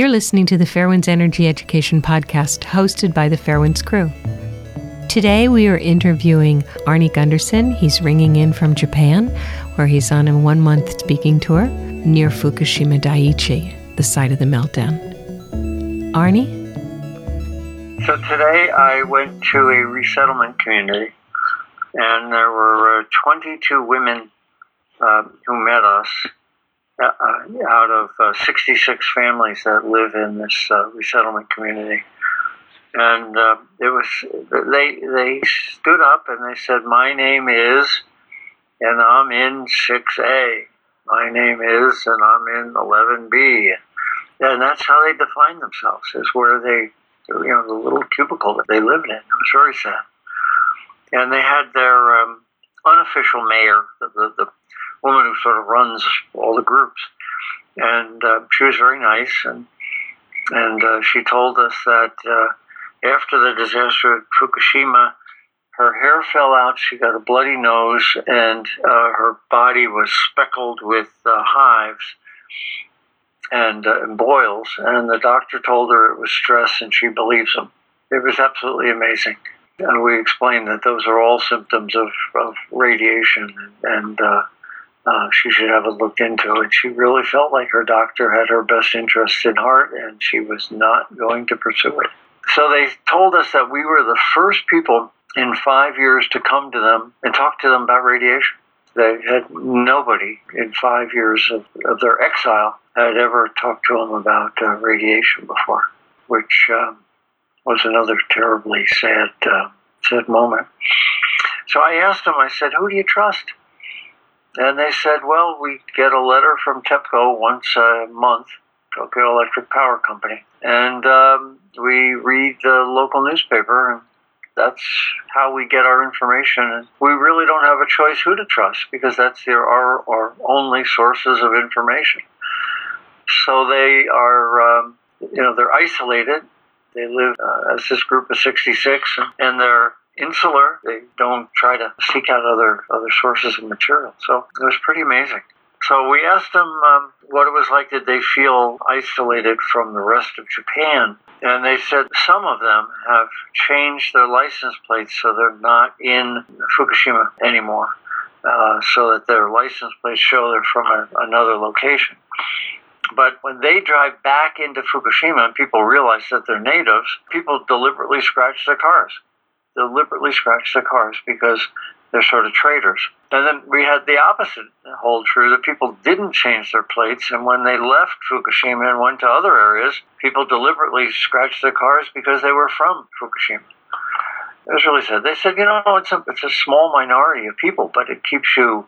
You're listening to the Fairewinds Energy Education Podcast hosted by the Fairewinds crew. Today we are interviewing Arnie Gundersen. He's ringing in from Japan, where he's on a one month speaking tour near Fukushima Daiichi, the site of the meltdown. Arnie? So today I went to a resettlement community, and there were uh, 22 women uh, who met us out of uh, 66 families that live in this uh, resettlement community. And uh, it was they they stood up and they said, "My name is, and I'm in 6A. My name is, and I'm in 11B." And that's how they define themselves, is where they, you know, the little cubicle that they lived in. It was very sad. And they had their um, unofficial mayor, the, the, the woman who sort of runs all the groups, and uh, she was very nice, and and uh, she told us that uh, after the disaster at Fukushima, her hair fell out, she got a bloody nose, and uh, her body was speckled with uh, hives and, uh, and boils, and the doctor told her it was stress, and she believes him. It was absolutely amazing. And we explained that those are all symptoms of, of radiation and uh, uh, she should have it looked into. And she really felt like her doctor had her best interests in heart and she was not going to pursue it. So they told us that we were the first people in five years to come to them and talk to them about radiation. They had nobody in five years of, of their exile had ever talked to them about uh, radiation before, which um, was another terribly sad, uh, sad moment. So I asked them, I said, who do you trust? And they said, well, we get a letter from TEPCO once a month, Tokyo Electric Power Company, and um, we read the local newspaper, and that's how we get our information. And we really don't have a choice who to trust because that's their, our, our only sources of information. So they are, um, you know, they're isolated. They live uh, as this group of 66, and, and they're insular. They don't try to seek out other other sources of material. So it was pretty amazing. So we asked them um, what it was like. Did they feel isolated from the rest of Japan? And they said some of them have changed their license plates so they're not in Fukushima anymore, uh, so that their license plates show they're from a, another location. But when they drive back into Fukushima and people realize that they're natives, people deliberately scratch their cars deliberately scratch their cars because they're sort of traitors. And then we had the opposite hold true that people didn't change their plates, and when they left Fukushima and went to other areas, people deliberately scratched their cars because they were from Fukushima. It was really sad. They said, you know, it's a, it's a small minority of people, but it keeps you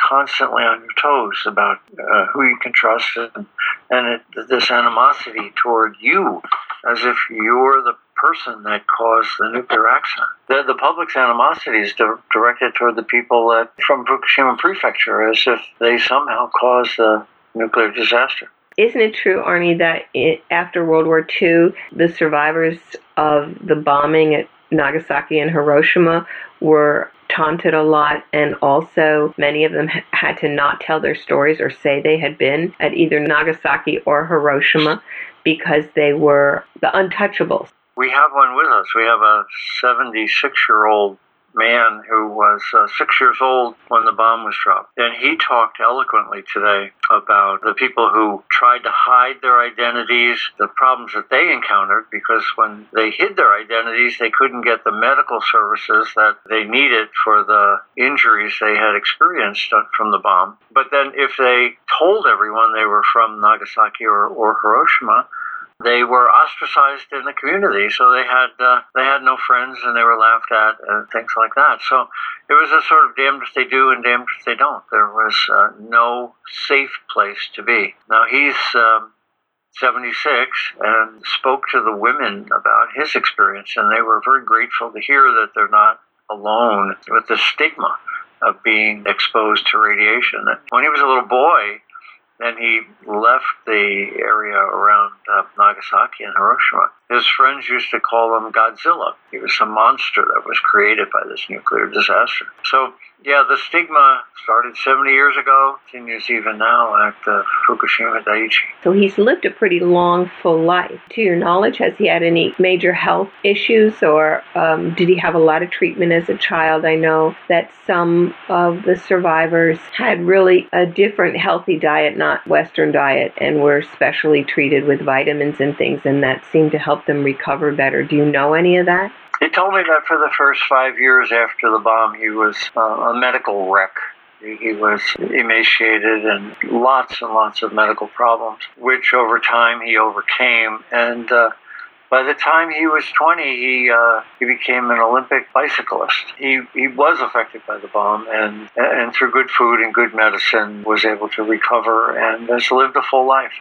constantly on your toes about uh, who you can trust and, and it, this animosity toward you as if you're the person that caused the nuclear accident. The, the public's animosity is di- directed toward the people that, from Fukushima Prefecture as if they somehow caused the nuclear disaster. Isn't it true, Arnie, that it, after World War II, the survivors of the bombing at Nagasaki and Hiroshima were taunted a lot, and also many of them had to not tell their stories or say they had been at either Nagasaki or Hiroshima because they were the untouchables. We have one with us. We have a 76 year old man who was uh, six years old when the bomb was dropped. And he talked eloquently today about the people who tried to hide their identities, the problems that they encountered, because when they hid their identities, they couldn't get the medical services that they needed for the injuries they had experienced from the bomb. But then if they told everyone they were from Nagasaki or, or Hiroshima, they were ostracized in the community, so they had uh, they had no friends and they were laughed at and things like that. So it was a sort of damned if they do and damned if they don't. There was uh, no safe place to be. Now he's. Um, 76 and spoke to the women about his experience, and they were very grateful to hear that they're not alone with the stigma of being exposed to radiation. When he was a little boy, and he left the area around uh, Nagasaki and Hiroshima. His friends used to call him Godzilla. He was a monster that was created by this nuclear disaster. So, yeah, the stigma started 70 years ago, continues even now at uh, Fukushima Daiichi. So he's lived a pretty long, full life. To your knowledge, has he had any major health issues or um, did he have a lot of treatment as a child? I know that some of the survivors had really a different healthy diet, not Western diet, and were specially treated with vitamins and things, and that seemed to help them recover better. Do you know any of that? He told me that for the first five years after the bomb, he was uh, a medical wreck. He was emaciated and lots and lots of medical problems, which over time he overcame. And uh, by the time he was 20, he uh, he became an Olympic bicyclist. He he was affected by the bomb, and and through good food and good medicine, was able to recover and has lived a full life.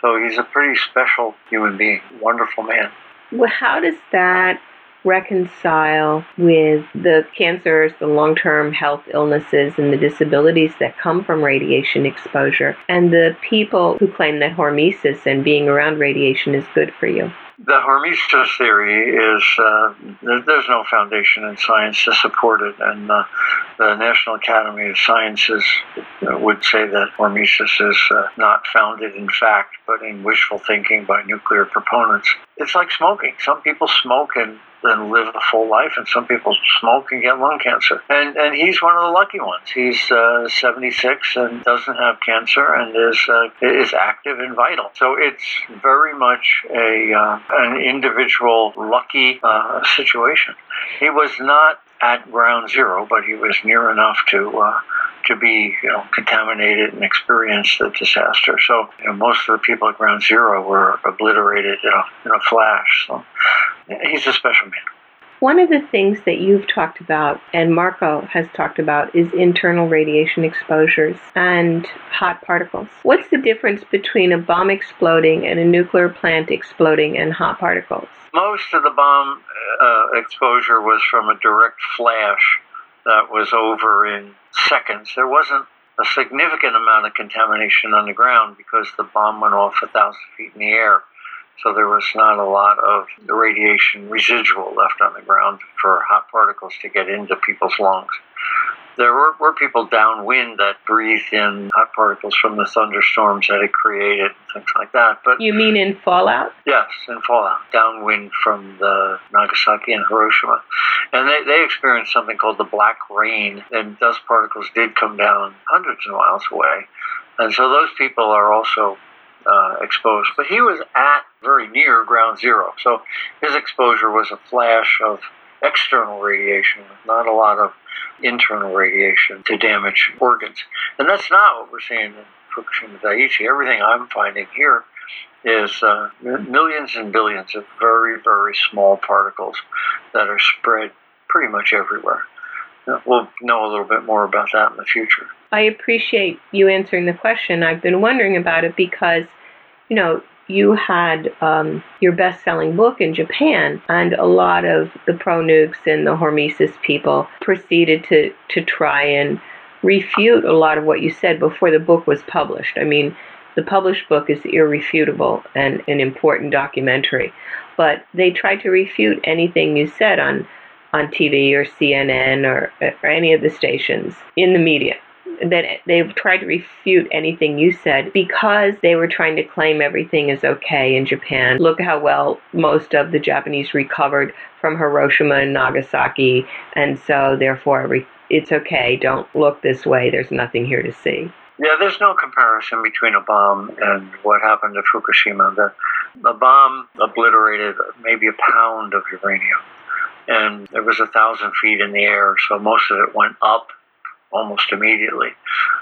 So he's a pretty special human being, wonderful man. Well, how does that reconcile with the cancers, the long term health illnesses, and the disabilities that come from radiation exposure, and the people who claim that hormesis and being around radiation is good for you? The hormesis theory is uh, there's no foundation in science to support it, and uh, the National Academy of Sciences uh, would say that hormesis is uh, not founded in fact, but in wishful thinking by nuclear proponents. It's like smoking. Some people smoke and and live a full life, and some people smoke and get lung cancer. And and he's one of the lucky ones. He's uh, 76 and doesn't have cancer and is uh, is active and vital. So it's very much a uh, an individual lucky uh, situation. He was not at ground zero, but he was near enough to uh, to be you know contaminated and experience the disaster. So you know, most of the people at ground zero were obliterated in a, in a flash. So he's a special man. One of the things that you've talked about and Marco has talked about is internal radiation exposures and hot particles. What's the difference between a bomb exploding and a nuclear plant exploding and hot particles? Most of the bomb uh, exposure was from a direct flash that was over in seconds. There wasn't a significant amount of contamination on the ground because the bomb went off a thousand feet in the air. So there was not a lot of the radiation residual left on the ground for hot particles to get into people's lungs. There were, were people downwind that breathed in hot particles from the thunderstorms that it created, and things like that. But you mean in fallout? Yes, in fallout, downwind from the Nagasaki and Hiroshima, and they, they experienced something called the black rain, and dust particles did come down hundreds of miles away, and so those people are also uh, exposed. But he was at very near ground zero, so his exposure was a flash of external radiation, not a lot of internal radiation to damage organs. And that's not what we're seeing in Fukushima Daiichi. Everything I'm finding here is uh, millions and billions of very, very small particles that are spread pretty much everywhere. We'll know a little bit more about that in the future. I appreciate you answering the question. I've been wondering about it because, you know, you had um, your best selling book in Japan, and a lot of the pro nukes and the hormesis people proceeded to, to try and refute a lot of what you said before the book was published. I mean, the published book is irrefutable and an important documentary, but they tried to refute anything you said on on TV or CNN or, or any of the stations in the media that they've tried to refute anything you said because they were trying to claim everything is okay in Japan. Look how well most of the Japanese recovered from Hiroshima and Nagasaki, and so therefore every, it's okay. Don't look this way. There's nothing here to see. Yeah, there's no comparison between a bomb and what happened at Fukushima. The, the bomb obliterated maybe a pound of uranium, and it was a thousand feet in the air, so most of it went up almost immediately.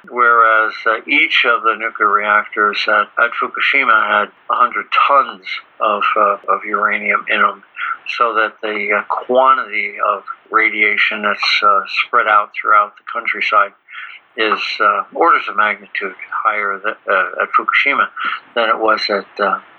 Whereas uh, each of the nuclear reactors at, at Fukushima had 100 tons of, uh, of uranium in them, so that the uh, quantity of radiation that's uh, spread out throughout the countryside is uh, orders of magnitude higher than, uh, at Fukushima than it was at,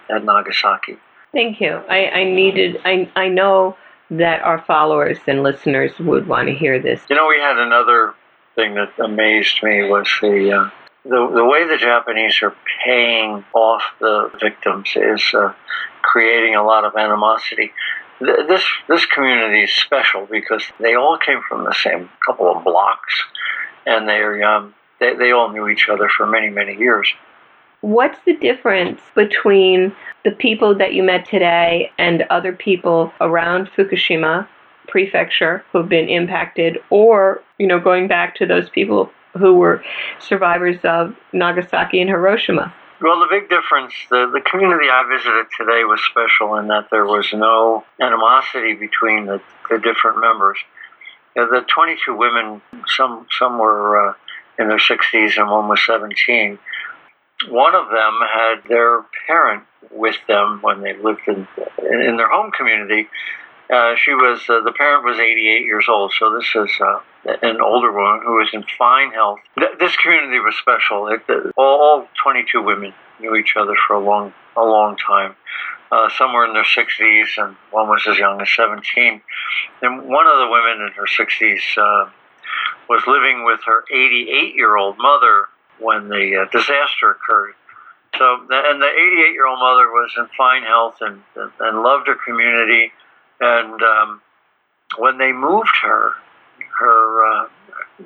at Nagasaki. Thank you. I, I needed, I, I know that our followers and listeners would want to hear this. You know, we had another thing that amazed me was the uh, the, the way the Japanese are paying off the victims is uh, creating a lot of animosity. This this community is special because they all came from the same couple of blocks, and they um, they they all knew each other for many many years. What's the difference between the people that you met today and other people around Fukushima prefecture who've been impacted, or you know, going back to those people who were survivors of Nagasaki and Hiroshima? Well, the big difference, the, the community I visited today was special in that there was no animosity between the, the different members. the 22 women, some, some were uh, in their 60s and one was 17. One of them had their parent with them when they lived in, in their home community. Uh, she was, uh, the parent was 88 years old, so this is uh, an older woman who was in fine health. Th- this community was special. It, all, all 22 women knew each other for a long, a long time. Uh, some were in their 60s, and one was as young as 17. And one of the women in her 60s uh, was living with her 88 year old mother when the disaster occurred. So, and the 88 year old mother was in fine health and, and loved her community. And um, when they moved her, her uh,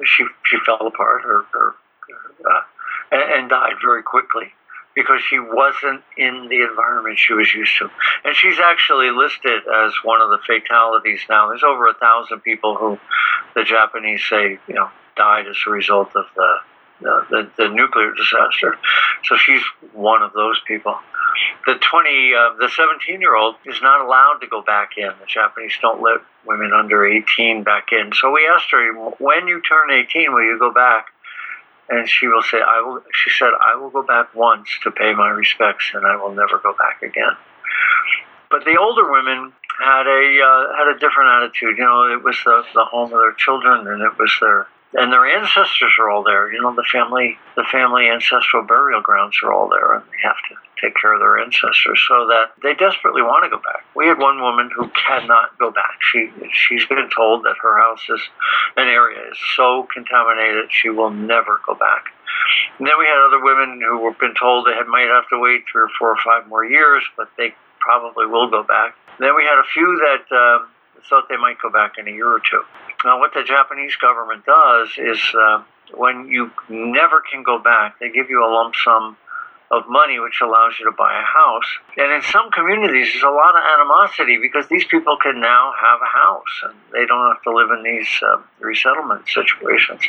she she fell apart, her, her uh, and, and died very quickly because she wasn't in the environment she was used to. And she's actually listed as one of the fatalities now. There's over a thousand people who the Japanese say, you know, died as a result of the the, the, the nuclear disaster. So she's one of those people. The 20, uh, the 17 year old is not allowed to go back in. The Japanese don't let women under 18 back in. So we asked her, when you turn 18, will you go back? And she will say, I will, she said, I will go back once to pay my respects and I will never go back again. But the older women had a, uh, had a different attitude. You know, it was the, the home of their children and it was their, and their ancestors are all there. You know, the family, the family ancestral burial grounds are all there, and they have to take care of their ancestors. So that they desperately want to go back. We had one woman who cannot go back. She she's been told that her house is an area is so contaminated she will never go back. And then we had other women who were been told they had, might have to wait three or four or five more years, but they probably will go back. And then we had a few that uh, thought they might go back in a year or two. Now, what the Japanese government does is uh, when you never can go back, they give you a lump sum of money, which allows you to buy a house. And in some communities, there's a lot of animosity because these people can now have a house and they don't have to live in these uh, resettlement situations.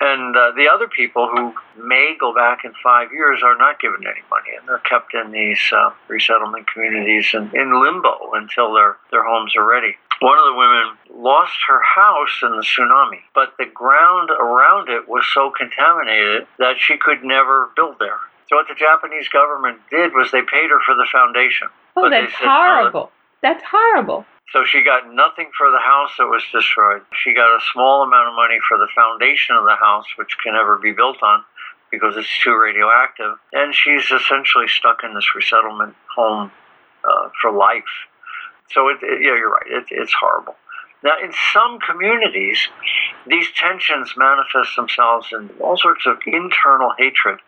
And uh, the other people who may go back in five years are not given any money, and they're kept in these uh, resettlement communities in, in limbo until their, their homes are ready. One of the women lost her house in the tsunami, but the ground around it was so contaminated that she could never build there. So what the Japanese government did was they paid her for the foundation. Oh, that's horrible. That's horrible. So she got nothing for the house that was destroyed. She got a small amount of money for the foundation of the house, which can never be built on because it's too radioactive. And she's essentially stuck in this resettlement home uh, for life. So, it, it, yeah, you're right. It, it's horrible. Now, in some communities, these tensions manifest themselves in all sorts of internal hatred.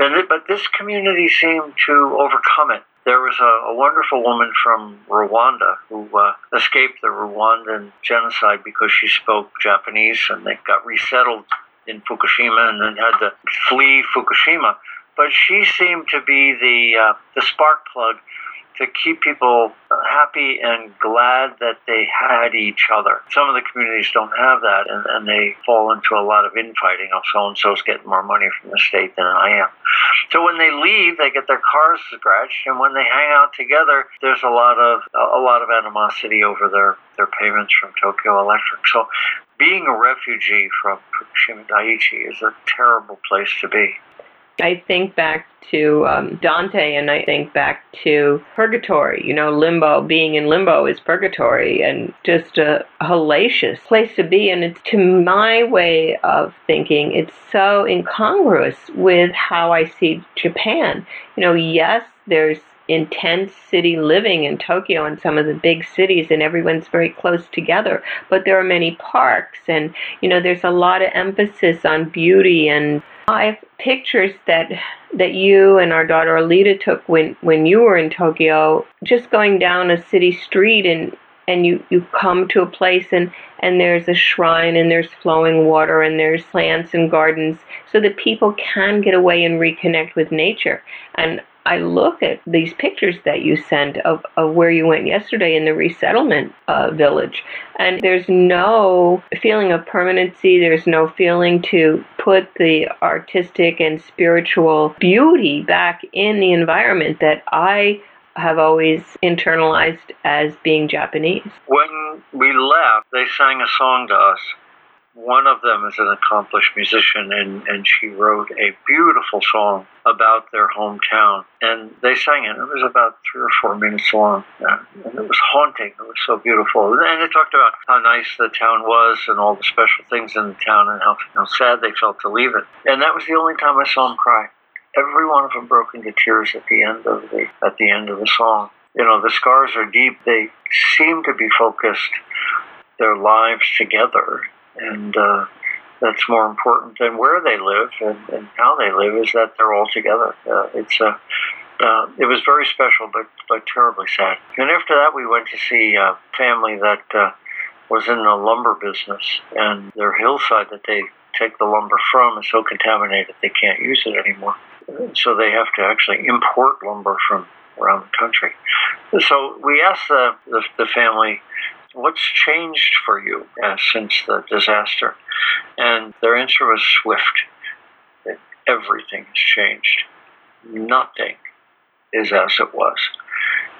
And, but this community seemed to overcome it there was a, a wonderful woman from Rwanda who uh, escaped the Rwandan genocide because she spoke Japanese and they got resettled in Fukushima and then had to flee Fukushima. But she seemed to be the uh, the spark plug to keep people happy and glad that they had each other. Some of the communities don't have that, and, and they fall into a lot of infighting. Oh, so and so's getting more money from the state than I am. So when they leave, they get their cars scratched, and when they hang out together, there's a lot of a lot of animosity over their their payments from Tokyo Electric. So being a refugee from Fukushima Daiichi is a terrible place to be. I think back to um, Dante and I think back to purgatory. You know, limbo, being in limbo is purgatory and just a hellacious place to be. And it's to my way of thinking, it's so incongruous with how I see Japan. You know, yes, there's intense city living in Tokyo and some of the big cities and everyone's very close together but there are many parks and you know there's a lot of emphasis on beauty and I have pictures that that you and our daughter Alita took when when you were in Tokyo, just going down a city street and and you you come to a place and and there's a shrine and there's flowing water and there's plants and gardens so that people can get away and reconnect with nature and I look at these pictures that you sent of, of where you went yesterday in the resettlement uh, village, and there's no feeling of permanency. There's no feeling to put the artistic and spiritual beauty back in the environment that I have always internalized as being Japanese. When we left, they sang a song to us one of them is an accomplished musician, and, and she wrote a beautiful song about their hometown. And they sang it. It was about three or four minutes long. And it was haunting. It was so beautiful. And it talked about how nice the town was and all the special things in the town and how, how sad they felt to leave it. And that was the only time I saw them cry. Every one of them broke into tears at the end of the at the end of the song. You know, the scars are deep. They seem to be focused their lives together and uh, that's more important than where they live and, and, how they live is that they're all together. Uh, it's uh, uh, it was very special, but but terribly sad. And after that, we went to see a family that uh, was in the lumber business, and their hillside that they take the lumber from is so contaminated they can't use it anymore. So they have to actually import lumber from around the country. So we asked the, the, the family What's changed for you uh, since the disaster? And their answer was swift. That everything has changed. Nothing is as it was.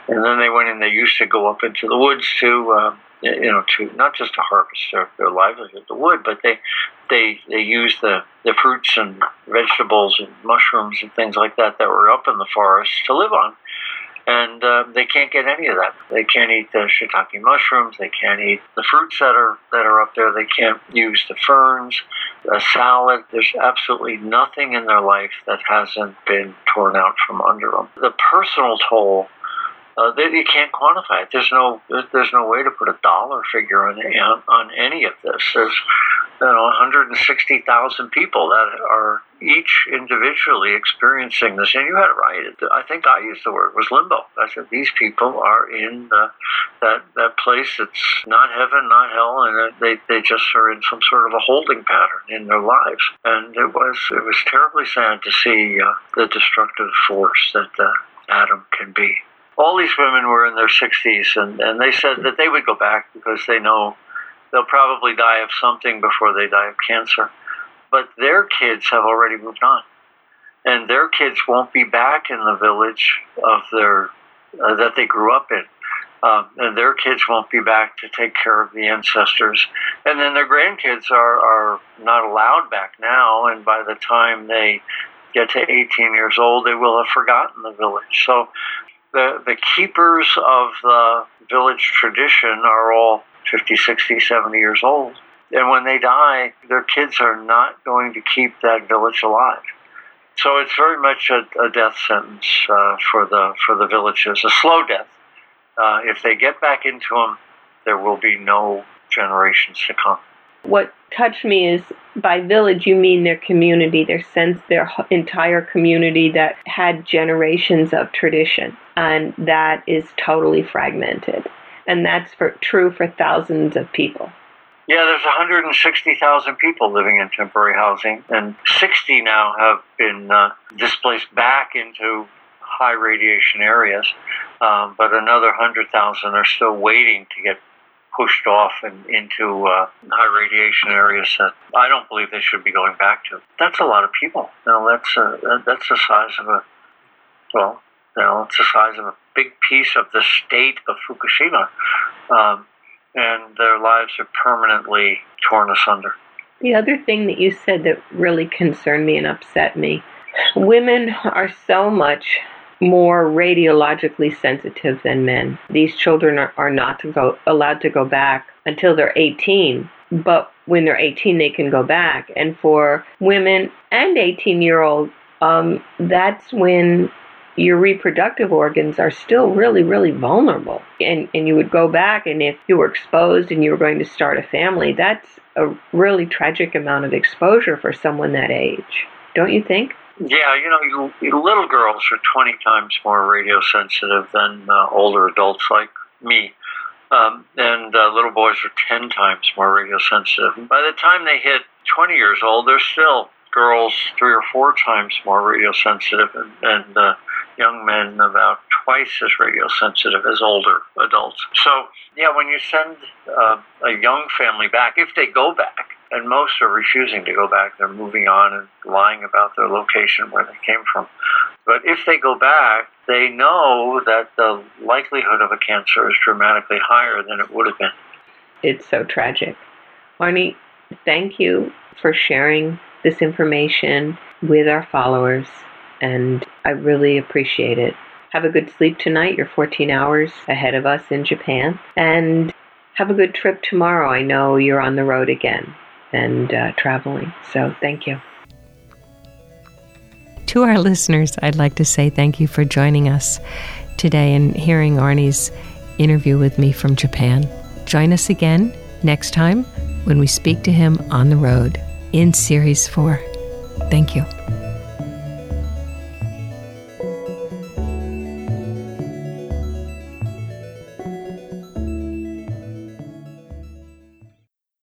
And then they went and they used to go up into the woods to, uh, you know, to not just to harvest their, their livelihood, the wood, but they they they used the the fruits and vegetables and mushrooms and things like that that were up in the forest to live on and uh, they can't get any of that. They can't eat the shiitake mushrooms. They can't eat the fruits that are that are up there. They can't use the ferns, the salad. There's absolutely nothing in their life that hasn't been torn out from under them. The personal toll. Uh, they, you can't quantify it. There's no there's no way to put a dollar figure on on on any of this. There's you know 160,000 people that are each individually experiencing this. And you had it right. I think I used the word was limbo. I said these people are in the, that that place that's not heaven, not hell, and they they just are in some sort of a holding pattern in their lives. And it was it was terribly sad to see uh, the destructive force that uh, atom can be. All these women were in their 60s, and, and they said that they would go back because they know they'll probably die of something before they die of cancer. But their kids have already moved on, and their kids won't be back in the village of their uh, that they grew up in. Um, and their kids won't be back to take care of the ancestors. And then their grandkids are, are not allowed back now, and by the time they get to 18 years old, they will have forgotten the village. So the, the keepers of the village tradition are all 50, 60, 70 years old. And when they die, their kids are not going to keep that village alive. So it's very much a, a death sentence uh, for the for the villages, a slow death. Uh, if they get back into them, there will be no generations to come. What touched me is by village you mean their community, their sense, their entire community that had generations of tradition, and that is totally fragmented and that's for, true for thousands of people. Yeah, there's 160,000 people living in temporary housing, and 60 now have been uh, displaced back into high radiation areas, um, but another 100,000 are still waiting to get pushed off and into uh, high radiation areas that I don't believe they should be going back to. That's a lot of people. You that's a, that's the size of a well, you it's the size of a big piece of the state of Fukushima, um, and their lives are permanently torn asunder. The other thing that you said that really concerned me and upset me women are so much more radiologically sensitive than men. These children are, are not to go, allowed to go back until they're 18, but when they're 18, they can go back. And for women and 18 year olds, um, that's when your reproductive organs are still really, really vulnerable. And, and you would go back, and if you were exposed and you were going to start a family, that's a really tragic amount of exposure for someone that age. don't you think? Yeah, you know, you, little girls are 20 times more radio sensitive than uh, older adults like me. Um, and uh, little boys are 10 times more radio sensitive. And by the time they hit 20 years old, they're still girls three or four times more radio sensitive, and, and uh, young men about twice as radio sensitive as older adults. So, yeah, when you send uh, a young family back, if they go back, and most are refusing to go back, they're moving on and lying about their location where they came from. But if they go back, they know that the likelihood of a cancer is dramatically higher than it would have been. It's so tragic. Arnie, thank you for sharing this information with our followers, and I really appreciate it. Have a good sleep tonight. You're 14 hours ahead of us in Japan. And have a good trip tomorrow. I know you're on the road again and uh, traveling. So thank you. To our listeners, I'd like to say thank you for joining us today and hearing Arnie's interview with me from Japan. Join us again next time when we speak to him on the road in Series 4. Thank you.